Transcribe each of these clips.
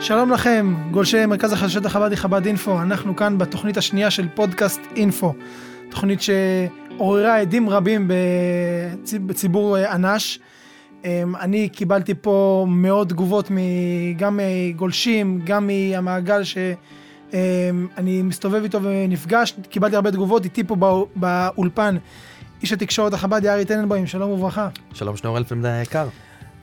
שלום לכם, גולשי מרכז החדשות החב"די חב"ד אינפו, אנחנו כאן בתוכנית השנייה של פודקאסט אינפו, תוכנית שעוררה עדים רבים בציבור אנ"ש. אמ, אני קיבלתי פה מאות תגובות גם מגולשים, גם מהמעגל שאני מסתובב איתו ונפגש, קיבלתי הרבה תגובות, איתי פה באולפן איש התקשורת החב"די ארי טננבוים, שלום וברכה. שלום שנור אלפנד היקר.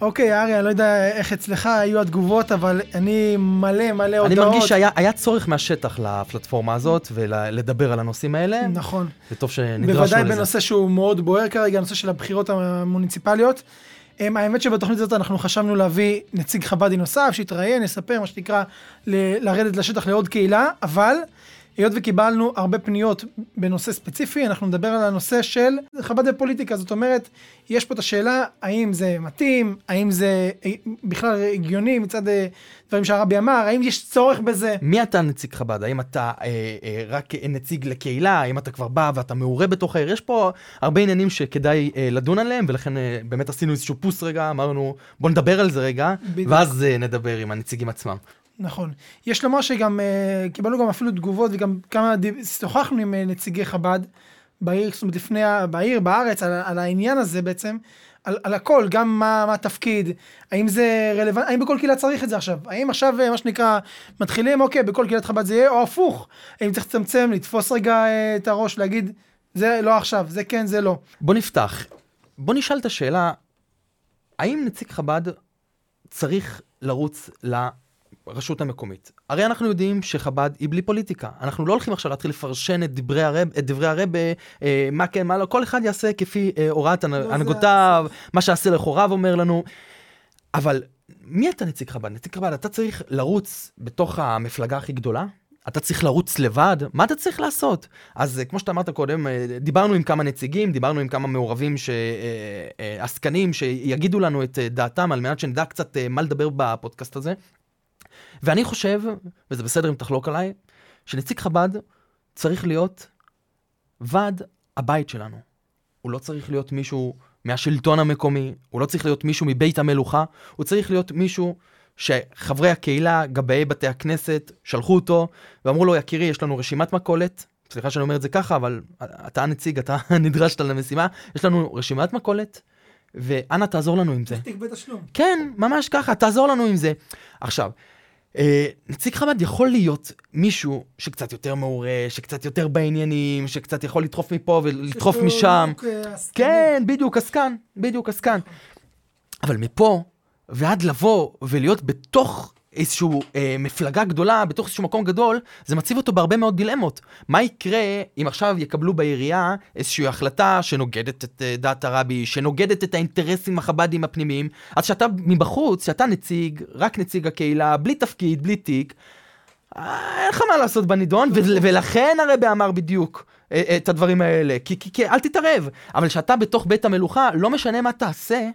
אוקיי, ארי, אני לא יודע איך אצלך היו התגובות, אבל אני מלא מלא הודעות. אני מרגיש שהיה צורך מהשטח לפלטפורמה הזאת, ולדבר על הנושאים האלה. נכון. זה טוב שנדרשנו לזה. בוודאי בנושא שהוא מאוד בוער כרגע, הנושא של הבחירות המוניציפליות. האמת שבתוכנית הזאת אנחנו חשבנו להביא נציג חב"די נוסף, שיתראיין, יספר, מה שנקרא, לרדת לשטח לעוד קהילה, אבל... היות וקיבלנו הרבה פניות בנושא ספציפי, אנחנו נדבר על הנושא של חב"ד ופוליטיקה. זאת אומרת, יש פה את השאלה האם זה מתאים, האם זה בכלל הגיוני מצד אה, דברים שהרבי אמר, האם יש צורך בזה. מי אתה נציג חב"ד? האם אתה אה, אה, רק נציג לקהילה? האם אתה כבר בא ואתה מעורה בתוך העיר? יש פה הרבה עניינים שכדאי אה, לדון עליהם, ולכן אה, באמת עשינו איזשהו פוס רגע, אמרנו בוא נדבר על זה רגע, בדיוק. ואז אה, נדבר עם הנציגים עצמם. נכון. יש לומר שגם uh, קיבלנו גם אפילו תגובות וגם כמה שוחחנו עם uh, נציגי חב"ד בעיר, זאת אומרת לפני, בעיר, בארץ, על, על העניין הזה בעצם, על, על הכל, גם מה, מה התפקיד, האם זה רלוונטי, האם בכל קהילה צריך את זה עכשיו, האם עכשיו uh, מה שנקרא מתחילים, אוקיי, בכל קהילת חב"ד זה יהיה, או הפוך, האם צריך לצמצם, לתפוס רגע uh, את הראש, להגיד, זה לא עכשיו, זה כן, זה לא. בוא נפתח, בוא נשאל את השאלה, האם נציג חב"ד צריך לרוץ ל... הרשות המקומית. הרי אנחנו יודעים שחב"ד היא בלי פוליטיקה. אנחנו לא הולכים עכשיו להתחיל לפרשן את דברי הרב, את דברי הרב, אה, מה כן, מה לא, כל אחד יעשה כפי אה, הוראת הנהגותיו, מה שעשה לכוריו אומר לנו. אבל מי אתה נציג חב"ד? נציג חב"ד, אתה צריך לרוץ בתוך המפלגה הכי גדולה? אתה צריך לרוץ לבד? מה אתה צריך לעשות? אז אה, כמו שאתה אמרת קודם, אה, דיברנו עם כמה נציגים, דיברנו עם כמה מעורבים, ש... אה, עסקנים, שיגידו לנו את דעתם על מנת שנדע קצת מה לדבר בפודקאסט הזה. ואני חושב, וזה בסדר אם תחלוק עליי, שנציג חב"ד צריך להיות ועד הבית שלנו. הוא לא צריך להיות מישהו מהשלטון המקומי, הוא לא צריך להיות מישהו מבית המלוכה, הוא צריך להיות מישהו שחברי הקהילה, גבאי בתי הכנסת, שלחו אותו ואמרו לו, יקירי, יש לנו רשימת מכולת, סליחה שאני אומר את זה ככה, אבל אתה הנציג, אתה נדרשת למשימה, יש לנו רשימת מכולת, ואנא תעזור לנו עם זה. תיק בתשלום. כן, ממש ככה, תעזור לנו עם זה. עכשיו, נציג חב"ד יכול להיות מישהו שקצת יותר מעורה, שקצת יותר בעניינים, שקצת יכול לדחוף מפה ולדחוף משם. כן, בדיוק, עסקן, בדיוק, עסקן. אבל מפה ועד לבוא ולהיות בתוך איזושהי אה, מפלגה גדולה, בתוך איזשהו מקום גדול, זה מציב אותו בהרבה מאוד דילמות. מה יקרה אם עכשיו יקבלו בעירייה איזושהי החלטה שנוגדת את אה, דעת הרבי, שנוגדת את האינטרסים החב"דיים הפנימיים, אז שאתה מבחוץ, שאתה נציג, רק נציג הקהילה, בלי תפקיד, בלי תיק, אה, אין לך מה לעשות בנידון, ולכן הרבי אמר בדיוק. אה, את הדברים האלה, כי, כי, כי אל תתערב. אבל כשאתה בתוך בית המלוכה, לא משנה מה תעשה,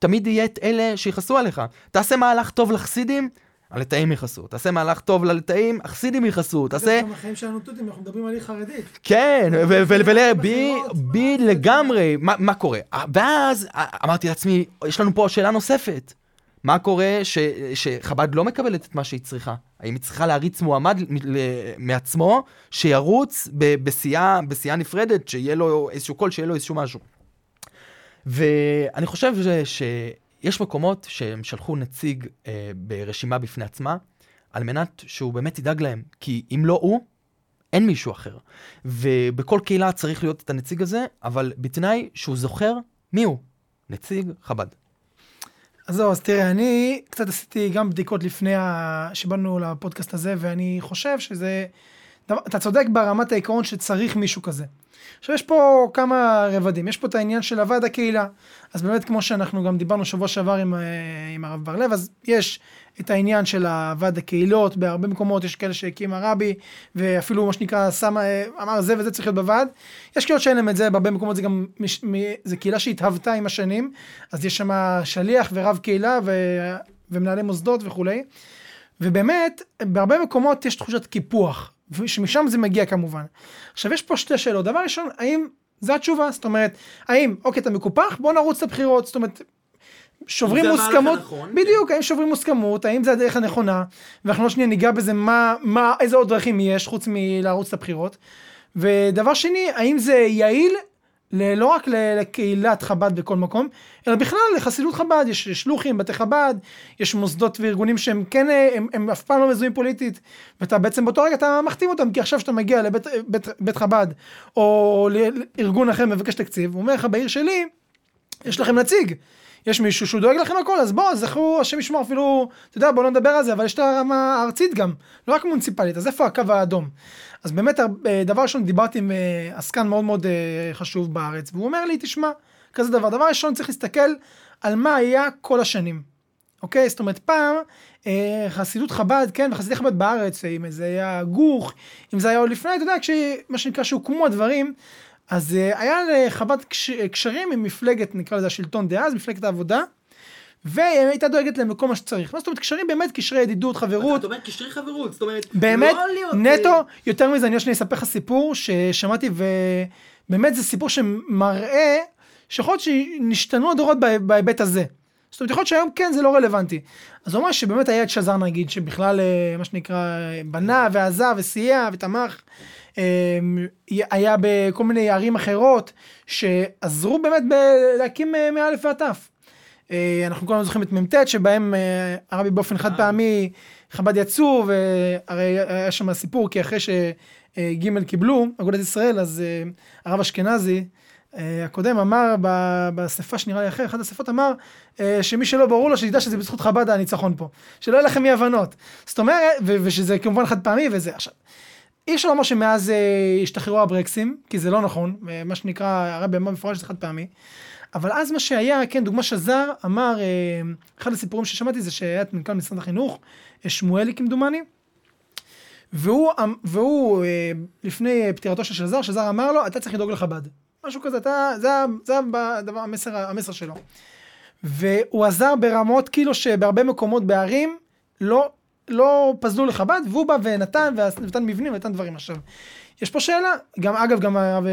תמיד יהיה את אלה שיכעסו עליך. תעשה מהלך טוב לחסידים, הלטאים יכעסו. תעשה מהלך טוב ללטאים, החסידים יכעסו. תעשה... גם החיים שלנו תותים, אנחנו מדברים על עיר חרדית. כן, בי לגמרי, מה קורה? ואז אמרתי לעצמי, יש לנו פה שאלה נוספת. מה קורה ש, שחב"ד לא מקבלת את מה שהיא צריכה? האם היא צריכה להריץ מועמד מעצמו, שירוץ בסיעה נפרדת, שיהיה לו איזשהו קול, שיהיה לו איזשהו משהו? ואני חושב ש, שיש מקומות שהם שלחו נציג אה, ברשימה בפני עצמה, על מנת שהוא באמת ידאג להם. כי אם לא הוא, אין מישהו אחר. ובכל קהילה צריך להיות את הנציג הזה, אבל בתנאי שהוא זוכר מי הוא. נציג חב"ד. אז זהו, אז תראה, אני קצת עשיתי גם בדיקות לפני שבאנו לפודקאסט הזה, ואני חושב שזה... אתה צודק ברמת העיקרון שצריך מישהו כזה. עכשיו יש פה כמה רבדים, יש פה את העניין של הוועד הקהילה. אז באמת כמו שאנחנו גם דיברנו שבוע שעבר עם, אה, עם הרב בר לב, אז יש את העניין של הוועד הקהילות, בהרבה מקומות יש כאלה שהקים הרבי, ואפילו מה שנקרא שם, אה, אמר זה וזה צריך להיות בוועד. יש קהילות שאין להם את זה, בהרבה מקומות זה גם, זה קהילה שהתהוותה עם השנים, אז יש שם שליח ורב קהילה ו, ומנהלי מוסדות וכולי. ובאמת, בהרבה מקומות יש תחושת קיפוח. ושמשם זה מגיע כמובן. עכשיו יש פה שתי שאלות, דבר ראשון, האם, זו התשובה, זאת אומרת, האם, אוקיי, אתה מקופח, בוא נרוץ לבחירות, זאת אומרת, שוברים זה מוסכמות, הנכון, בדיוק, האם שוברים מוסכמות, האם זה הדרך הנכונה, ואנחנו לא שנייה ניגע בזה מה, מה, איזה עוד דרכים יש חוץ מלערוץ את הבחירות. ודבר שני, האם זה יעיל לא רק לקהילת חב"ד בכל מקום, אלא בכלל לחסידות חב"ד, יש שלוחים, בתי חב"ד, יש מוסדות וארגונים שהם כן, אה, הם, הם אף פעם לא מזוהים פוליטית, ואתה בעצם באותו רגע אתה מחתים אותם, כי עכשיו שאתה מגיע לבית בית, בית חב"ד, או לארגון אחר מבקש תקציב, הוא אומר לך בעיר שלי, יש לכם נציג. יש מישהו שהוא דואג לכם הכל, אז בוא, זכרו, השם ישמור אפילו, אתה יודע, בוא לא נדבר על זה, אבל יש את הרמה הארצית גם, לא רק מוניציפלית, אז איפה הקו האדום? אז באמת, אה, דבר ראשון, דיברתי עם אה, עסקן מאוד מאוד אה, חשוב בארץ, והוא אומר לי, תשמע, כזה דבר, דבר ראשון צריך להסתכל על מה היה כל השנים, אוקיי? זאת אומרת, פעם, חסידות חב"ד, כן, וחסידי חב"ד בארץ, אם זה היה גוך, אם זה היה עוד לפני, אתה יודע, מה שנקרא, שהוקמו הדברים, אז היה לחב"ד קשרים עם מפלגת, נקרא לזה השלטון דאז, מפלגת העבודה, והיא הייתה דואגת להם לכל מה שצריך. מה זאת אומרת, קשרים באמת, קשרי ידידות, חברות. אתה אומר קשרי חברות, זאת אומרת, באמת, לא להיות... נטו, יותר מזה, אני רוצה לספר לך סיפור ששמעתי, ובאמת זה סיפור שמראה שיכול להיות שנשתנו הדורות בהיבט הזה. זאת אומרת, יכול להיות שהיום כן, זה לא רלוונטי. אז הוא אומר שבאמת היה את שזר נגיד, שבכלל, מה שנקרא, בנה ועזר וסייע ותמך. היה בכל מיני ערים אחרות, שעזרו באמת להקים מאלף ועד תף. אה, אנחנו כולנו זוכרים את מ"ט, שבהם אה, הרבי באופן חד פעמי, חב"ד יצאו, והרי היה שם סיפור, כי אחרי שג' קיבלו, אגודת ישראל, אז אה, הרב אשכנזי, הקודם אמר בשפה שנראה לי אחר, אחת השפות אמר שמי שלא ברור לו שידע שזה בזכות חב"ד הניצחון פה. שלא יהיה לכם אי הבנות. זאת אומרת, ושזה כמובן חד פעמי וזה. עכשיו, אי אפשר לומר שמאז השתחררו הברקסים, כי זה לא נכון, מה שנקרא, הרבי אמר במפורש שזה חד פעמי. אבל אז מה שהיה, כן, דוגמה שזר אמר, אה, אחד הסיפורים ששמעתי זה שהיה את מנכ"ל משרד החינוך, אה, שמואלי כמדומני, והוא, אמ, והוא אה, לפני פטירתו של שזר, שזר אמר לו, אתה צריך לדאוג לחב"ד. משהו כזה, אתה, זה, זה הדבר, המסר, המסר שלו. והוא עזר ברמות כאילו שבהרבה מקומות בערים לא, לא פזלו לחב"ד, והוא בא ונתן, ונתן מבנים ונתן דברים. עכשיו, יש פה שאלה, גם אגב, גם הרב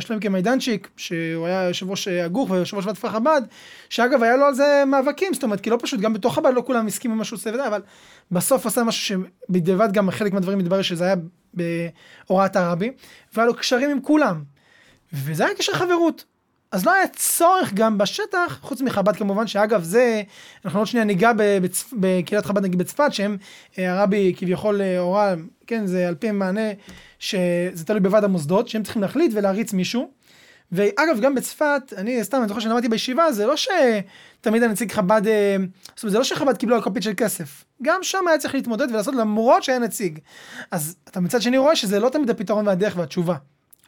שלמקה מידנצ'יק, שהוא היה יושב ראש הגוך ויושב ראש ועדת חב"ד, שאגב היה לו על זה מאבקים, זאת אומרת, כי לא פשוט, גם בתוך חב"ד לא כולם הסכימו מה שהוא עושה וזה, אבל בסוף עשה משהו שבדיעבד גם חלק מהדברים מתברר שזה היה בהוראת הרבי, והיה לו קשרים עם כולם. וזה היה קשר חברות. אז לא היה צורך גם בשטח, חוץ מחב"ד כמובן, שאגב זה, אנחנו עוד שנייה ניגע בקהילת חב"ד נגיד בצפת, שהם, אה, הרבי כביכול אה, הורה, כן, זה על פי מענה שזה תלוי בוועד המוסדות, שהם צריכים להחליט ולהריץ מישהו. ואגב, גם בצפת, אני סתם, אני זוכר שלמדתי בישיבה, זה לא שתמיד הנציג חב"ד, אה, זאת אומרת, זה לא שחב"ד קיבלו על קופית של כסף. גם שם היה צריך להתמודד ולעשות למרות שהיה נציג. אז אתה מצד שני רואה שזה לא תמיד הפתרון והדרך והתשובה.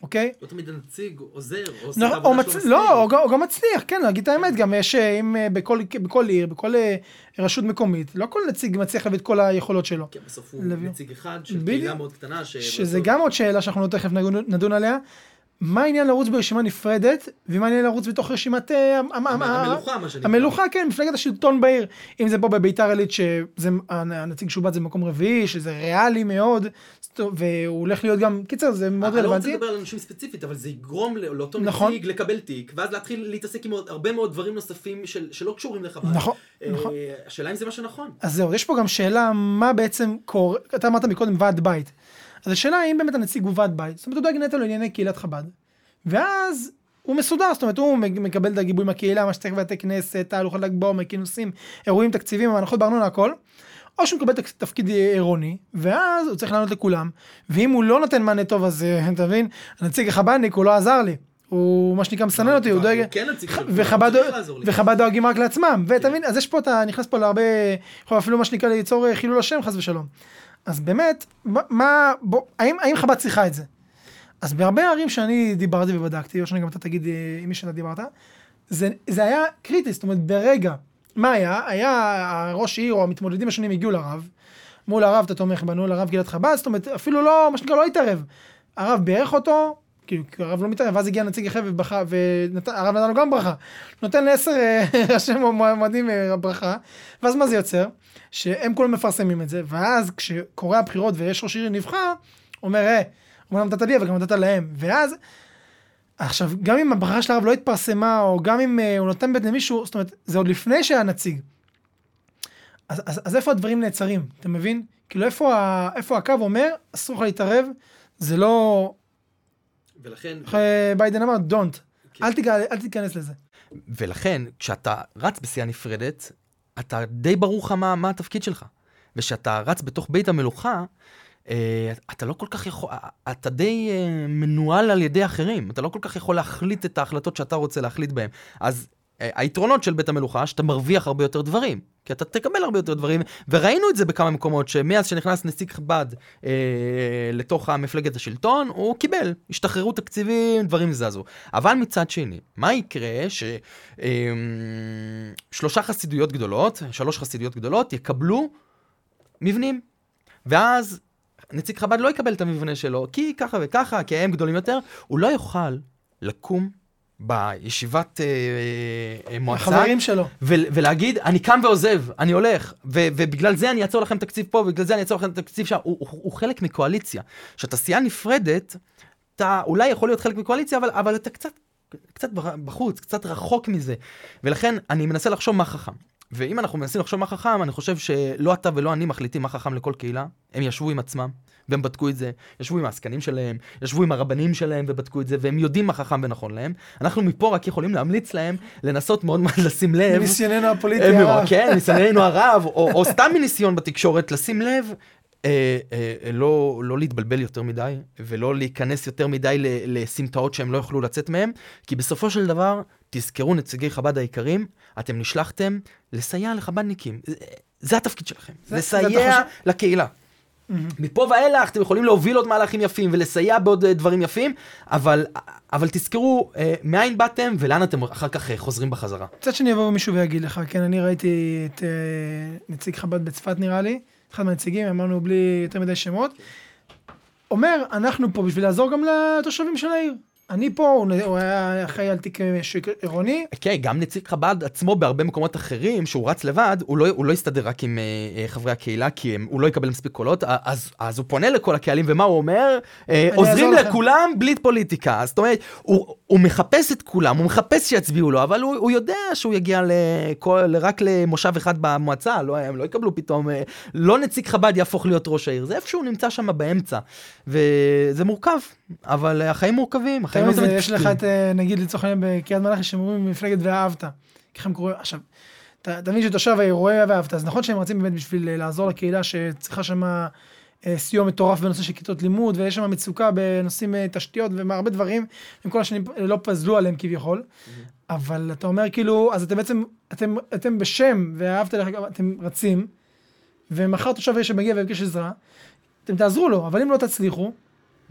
אוקיי? לא תמיד הנציג עוזר, או עושה לא, עבודה מצ... לא, או, גם מצליח, כן, להגיד את האמת, גם יש, אה, אם אה, בכל, בכל עיר, בכל אה, רשות מקומית, לא כל נציג מצליח להביא את כל היכולות שלו. כן, בסוף הוא לב... נציג אחד של קהילה מאוד קטנה. ש... שזה גם עוד שאלה שאנחנו תכף נדון עליה. מה העניין לרוץ ברשימה נפרדת, ומה העניין לרוץ בתוך רשימת... המלוכה, מה שנקרא. המלוכה, כן, מפלגת השלטון בעיר. אם זה פה בביתר עילית, שהנציג שובת זה מקום רביעי, שזה ריאלי מאוד, והוא הולך להיות גם, קיצר, זה מאוד רלוונטי. אני לא רוצה לדבר על אנשים ספציפית, אבל זה יגרום לאותו נכון. נציג לקבל תיק, ואז להתחיל להתעסק עם הרבה מאוד דברים נוספים של, שלא קשורים לך. נכון, אה, נכון. השאלה אם זה מה שנכון. אז זהו, יש פה גם שאלה, מה בעצם קורה, אתה אמרת מקודם ועד בית. אז השאלה האם באמת הנציג הוא ועד בית, זאת אומרת הוא דואג נטו לענייני קהילת חב"ד, ואז הוא מסודר, זאת אומרת הוא מקבל את הגיבוי מהקהילה, מה שצריך בבתי כנסת, תהלוכות ל"ג בעומר, כינוסים, אירועים תקציבים, הנחות בארנונה, הכל. או שהוא מקבל תפקיד עירוני, ואז הוא צריך לענות לכולם, ואם הוא לא נותן מענה טוב אז אה, אתה מבין, הנציג החב"דניק הוא לא עזר לי. הוא מה שנקרא מסנן אותי, הוא דואג, כן וחב"ד דואגים רק לעצמם, ואתה מבין, אז יש פה, אתה נכנס פה להרבה, יכול אפילו מה שנקרא ליצור אה, חילול השם חס ושלום. אז באמת, מה, בוא, האם, האם חב"ד צריכה את זה? אז בהרבה ערים שאני דיברתי ובדקתי, או שאני גם אתה תגיד אה, עם מי שאתה דיברת, זה, זה היה קריטי, זאת אומרת ברגע, מה היה? היה הראש עיר או המתמודדים השונים הגיעו לרב, מול הרב אתה תומך בנו, לרב גלעד חב"ד, זאת אומרת אפילו לא, מה שנקרא לא התערב. הרב בירך אותו, כאילו הרב לא מתערב, ואז הגיע נציג אחר ובכה, והרב נתן לו גם ברכה. נותן לעשר אה, ראשי מועמדים אה, ברכה, ואז מה זה יוצר? שהם כולם מפרסמים את זה, ואז כשקורה הבחירות ויש ראש עיר נבחר, אומר, אה, אומנם נתת לי אבל גם נתת להם, ואז עכשיו, גם אם הברכה של הרב לא התפרסמה, או גם אם אה, הוא נותן בית למישהו, זאת אומרת, זה עוד לפני שהיה נציג. אז, אז, אז איפה הדברים נעצרים, אתה מבין? כאילו, איפה, ה, איפה הקו אומר, אסור לך להתערב, זה לא... ולכן... אה, ביידן אמר, don't. כן. אל, תיכנס, אל תיכנס לזה. ולכן, כשאתה רץ בסיעה נפרדת, אתה די ברור לך מה, מה התפקיד שלך. וכשאתה רץ בתוך בית המלוכה, אתה לא כל כך יכול, אה, אתה די אה, מנוהל על ידי אחרים, אתה לא כל כך יכול להחליט את ההחלטות שאתה רוצה להחליט בהן. אז אה, היתרונות של בית המלוכה, שאתה מרוויח הרבה יותר דברים. כי אתה תקבל הרבה יותר דברים, וראינו את זה בכמה מקומות, שמאז שנכנס נציג חב"ד אה, לתוך המפלגת השלטון, הוא קיבל, השתחררו תקציבים, דברים זזו. אבל מצד שני, מה יקרה ששלושה אה, חסידויות גדולות, שלוש חסידויות גדולות, יקבלו מבנים. ואז נציג חב"ד לא יקבל את המבנה שלו, כי ככה וככה, כי הם גדולים יותר, הוא לא יוכל לקום בישיבת אה, אה, מועצה, החברים שלו. ו- ולהגיד, אני קם ועוזב, אני הולך, ו- ובגלל זה אני אעצור לכם תקציב פה, ובגלל זה אני אעצור לכם תקציב שם. הוא, הוא, הוא חלק מקואליציה. כשאתה סיעה נפרדת, אתה אולי יכול להיות חלק מקואליציה, אבל, אבל אתה קצת, קצת בחוץ, קצת רחוק מזה. ולכן אני מנסה לחשוב מה חכם. ואם אנחנו מנסים לחשוב מה חכם, אני חושב שלא אתה ולא אני מחליטים מה חכם לכל קהילה. הם ישבו עם עצמם, והם בדקו את זה. ישבו עם העסקנים שלהם, ישבו עם הרבנים שלהם ובדקו את זה, והם יודעים מה חכם ונכון להם. אנחנו מפה רק יכולים להמליץ להם לנסות מאוד מאוד לשים לב. מניסיוננו הפוליטי הרב. כן, מניסיוננו הרב, או, או סתם מניסיון בתקשורת, לשים לב אה, אה, לא, לא להתבלבל יותר מדי, ולא להיכנס יותר מדי לסמטאות שהם לא יוכלו לצאת מהם, כי בסופו של דבר, תזכרו נציגי חב"ד היקרים, אתם נשלחתם לסייע לחב"דניקים. זה, זה התפקיד שלכם, זה, לסייע זה חושב... לקהילה. Mm-hmm. מפה ואילך אתם יכולים להוביל עוד מהלכים יפים ולסייע בעוד uh, דברים יפים, אבל, אבל תזכרו uh, מאין באתם ולאן אתם אחר כך uh, חוזרים בחזרה. קצת שאני אבוא מישהו ויגיד לך, כן, אני ראיתי את uh, נציג חב"ד בצפת נראה לי, אחד מהנציגים, אמרנו בלי יותר מדי שמות, אומר, אנחנו פה בשביל לעזור גם לתושבים של העיר. אני פה, הוא היה אחראי על תיק עירוני. כן, גם נציג חב"ד עצמו בהרבה מקומות אחרים, שהוא רץ לבד, הוא לא, הוא לא יסתדר רק עם uh, חברי הקהילה, כי הם, הוא לא יקבל מספיק קולות, אז, אז הוא פונה לכל הקהלים, ומה הוא אומר? Uh, עוזרים לכולם לכם. בלי פוליטיקה. זאת אומרת, הוא, הוא מחפש את כולם, הוא מחפש שיצביעו לו, אבל הוא, הוא יודע שהוא יגיע לכל, רק למושב אחד במועצה, לא, הם לא יקבלו פתאום, uh, לא נציג חב"ד יהפוך להיות ראש העיר, זה איפשהו נמצא שם באמצע, וזה מורכב, אבל החיים מורכבים, החיים יותר מזה, יש לך את, אה, נגיד לצורך העניין בקריית מלאכי, שהם אומרים מפלגת ואהבת. ככה הם קוראים, עכשיו, אתה מבין שתושב רואה ואהבת, אז נכון שהם רצים באמת בשביל אה, לעזור לקהילה שצריכה שם אה, סיוע מטורף בנושא של כיתות לימוד, ויש שם מצוקה בנושאים תשתיות והרבה דברים, הם כל השנים לא פזלו עליהם כביכול. אבל אתה אומר כאילו, אז אתם בעצם, אתם, אתם בשם ואהבת לך, אתם רצים, ומחר תושב שמגיע ומבקש עזרה, אתם תעזרו לו, אבל אם לא תצליחו,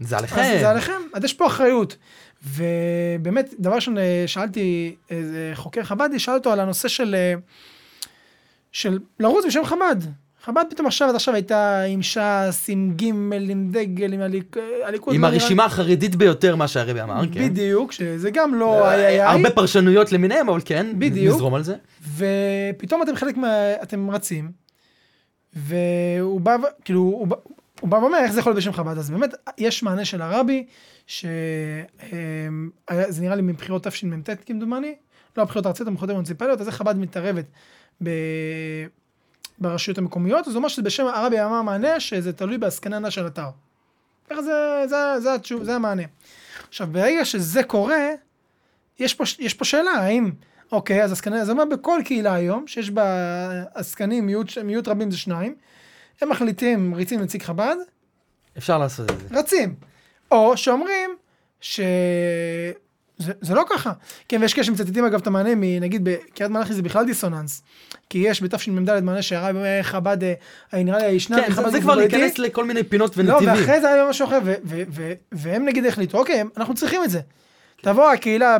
זה עליכם. אז זה עליכם, אז יש פה אחריות. ובאמת, דבר ראשון, אה, שאלתי איזה חוקר חב"די, שאל אותו על הנושא של, אה, של לרוץ בשם חב"ד. חב"ד פתאום עכשיו, עד עכשיו הייתה עם ש"ס, עם ג', עם דגל, עם הליכוד. עם הרשימה החרדית ביותר, מה שהרבי אמר, כן. בדיוק, שזה גם לא היה... היה... הרבה פרשנויות למיניהם, אבל כן, בדיוק. נזרום על זה. ופתאום אתם חלק מה... אתם רצים, והוא בא, כאילו, הוא, הוא בא ואומר, איך זה יכול להיות בשם חב"ד? אז באמת, יש מענה של הרבי, שזה נראה לי מבחירות תשמ"ט כמדומני, לא הבחירות הארציות, הבחירות המוניציפליות, אז איך חב"ד מתערבת ב... ברשויות המקומיות, אז הוא אומר שזה בשם הרבי אמר מענה, שזה תלוי בעסקננה של אתר. ככה זה, זה, זה, זה, זה המענה. עכשיו, ברגע שזה קורה, יש פה, יש פה שאלה, האם, אוקיי, אז עסקננה, זה אומר בכל קהילה היום, שיש בה עסקנים, מיעוט רבים זה שניים, הם מחליטים, ריצים נציג חב"ד. אפשר לעשות את זה. רצים. או שאומרים ש... זה, זה לא ככה. כן, ויש כאלה שמצטטים אגב את המענה מנגיד בקריית מלאכי זה בכלל דיסוננס. כי יש בתשמ"ד מענה שהרב אומר חב"ד, אה, נראה לי הישנה, כן, זה, זה כבר להיכנס לכל מיני פינות לא, ונתיבים. לא, ואחרי זה היה משהו אחר, והם נגיד החליטו, אוקיי, אנחנו צריכים את זה. תבוא הקהילה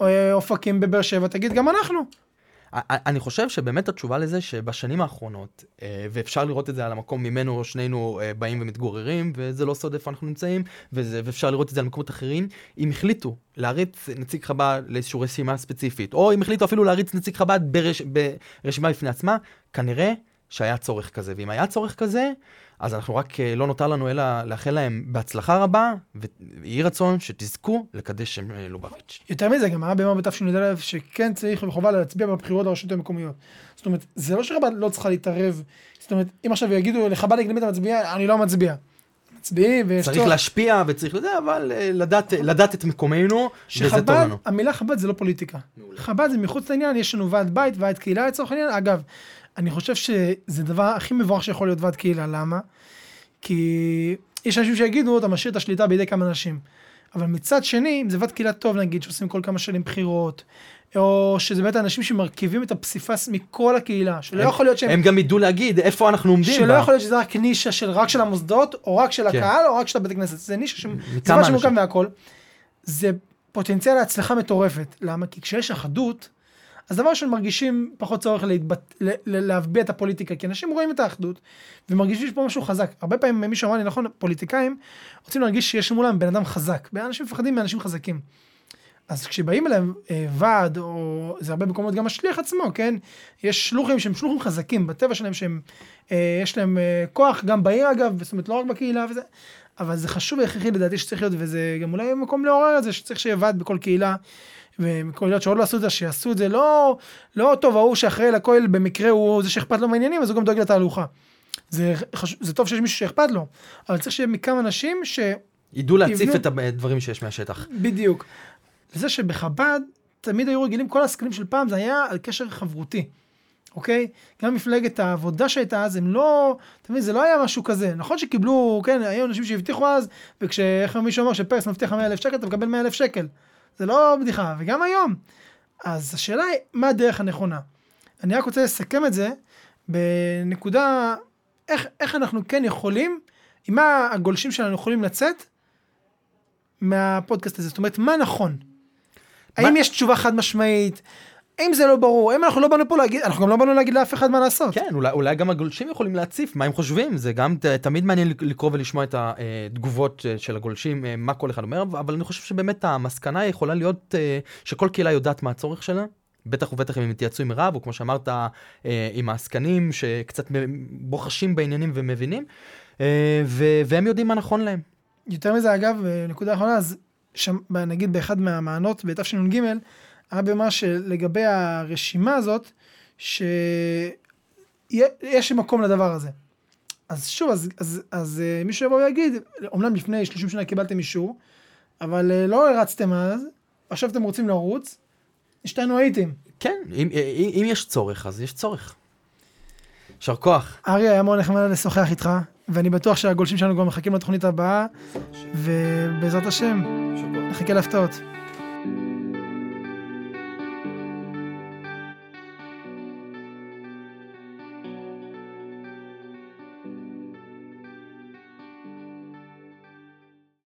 באופקים בבאר שבע, תגיד גם אנחנו. אני חושב שבאמת התשובה לזה שבשנים האחרונות, אה, ואפשר לראות את זה על המקום ממנו שנינו אה, באים ומתגוררים, וזה לא סוד איפה אנחנו נמצאים, וזה, ואפשר לראות את זה על מקומות אחרים, אם החליטו להריץ נציג חב"ד לאיזושהי רשימה ספציפית, או אם החליטו אפילו להריץ נציג חב"ד ברש, ברשימה בפני עצמה, כנראה שהיה צורך כזה, ואם היה צורך כזה, אז אנחנו רק, אה, לא נותר לנו אלא לאחל להם בהצלחה רבה, ויהי רצון שתזכו לקדש שם אה, לובביץ'. יותר מזה, גם היה ביום בתשנ"א שכן צריך וחובה להצביע בבחירות לרשויות המקומיות. זאת אומרת, זה לא שחב"ד לא צריכה להתערב. זאת אומרת, אם עכשיו יגידו לחב"ד למי אתה מצביע, אני לא מצביע. מצביעים ויש צריך להשפיע וצריך לזה, אבל אה, לדעת, לדעת את מקומנו, וזה טוב לנו. המילה חב"ד זה לא פוליטיקה. חב"ד זה מחוץ לעניין, יש לנו ועד בית, ועד קהילה לצורך העניין. אגב, אני חושב שזה דבר הכי מבורך שיכול להיות ועד קהילה, למה? כי יש אנשים שיגידו, אתה משאיר את השליטה בידי כמה אנשים. אבל מצד שני, אם זה ועד קהילה טוב, נגיד, שעושים כל כמה שנים בחירות, או שזה באמת אנשים שמרכיבים את הפסיפס מכל הקהילה, שלא הם, יכול להיות שהם... הם גם ידעו להגיד איפה אנחנו עומדים. שלא בה. יכול להיות שזה רק נישה של רק של המוסדות, או רק של כן. הקהל, או רק של הבית הכנסת. זה נישה שמורכב מהכל. זה פוטנציאל להצלחה מטורפת. למה? כי כשיש אחדות, אז דבר ראשון מרגישים פחות צורך להתבט... להביע את הפוליטיקה, כי אנשים רואים את האחדות, ומרגישים שיש פה משהו חזק. הרבה פעמים מישהו אמר לי, נכון, פוליטיקאים רוצים להרגיש שיש מולם בן אדם חזק. אנשים מפחדים מאנשים חזקים. אז כשבאים אליהם אה, ועד, או זה הרבה מקומות, גם השליח עצמו, כן? יש שלוחים שהם שלוחים חזקים בטבע שלהם, שהם, אה, יש להם אה, כוח, גם בעיר אגב, זאת אומרת, לא רק בקהילה וזה, אבל זה חשוב והכרחי לדעתי שצריך להיות, וזה גם אולי מקום לעורר את זה, שצריך שיהיה ועד בכל קהילה. ומקהילות שעוד לא עשו את זה, שיעשו את זה, לא, לא טוב, ההוא שאחראי לכהל במקרה הוא זה שאכפת לו מהעניינים, אז הוא גם דואג לתהלוכה. זה, חש... זה טוב שיש מישהו שאכפת לו, אבל צריך שיהיה מכמה אנשים ש... ידעו להציף יבנו... את הדברים שיש מהשטח. בדיוק. זה שבחב"ד תמיד היו רגילים, כל העסקנים של פעם זה היה על קשר חברותי, אוקיי? גם מפלגת העבודה שהייתה אז, הם לא, אתה מבין, זה לא היה משהו כזה. נכון שקיבלו, כן, היו אנשים שהבטיחו אז, וכשאיך מישהו אמר שפרס מבטיח 100 אלף שקל, אתה מקבל 100 אלף שקל. זה לא בדיחה, וגם היום. אז השאלה היא, מה הדרך הנכונה? אני רק רוצה לסכם את זה בנקודה, איך, איך אנחנו כן יכולים, עם מה הגולשים שלנו יכולים לצאת מהפודקאסט הזה. זאת אומרת, מה נכון? האם יש תשובה חד משמעית? אם זה לא ברור, אם אנחנו לא באנו פה להגיד, אנחנו גם לא באנו להגיד לאף אחד מה לעשות. כן, אולי, אולי גם הגולשים יכולים להציף מה הם חושבים, זה גם ת, תמיד מעניין לקרוא ולשמוע את התגובות אה, של הגולשים, אה, מה כל אחד אומר, אבל אני חושב שבאמת המסקנה יכולה להיות אה, שכל קהילה יודעת מה הצורך שלה. בטח ובטח אם הם יתייעצו עם רב, או כמו שאמרת, עם העסקנים שקצת בוחשים בעניינים ומבינים, והם יודעים מה נכון להם. יותר מזה, אגב, נקודה אחרונה, אז שם, נגיד באחד מהמענות בתשנ"ג, היה במה שלגבי הרשימה הזאת, שיש מקום לדבר הזה. אז שוב, אז, אז, אז uh, מישהו יבוא ויגיד, אומנם לפני 30 שנה קיבלתם אישור, אבל uh, לא הרצתם אז, עכשיו אתם רוצים לרוץ, השתנו הייתם. כן, אם, אם, אם יש צורך, אז יש צורך. יישר כוח. אריה, היה מאוד נחמד לשוחח איתך, ואני בטוח שהגולשים שלנו כבר מחכים לתוכנית הבאה, ובעזרת השם, נחכה להפתעות.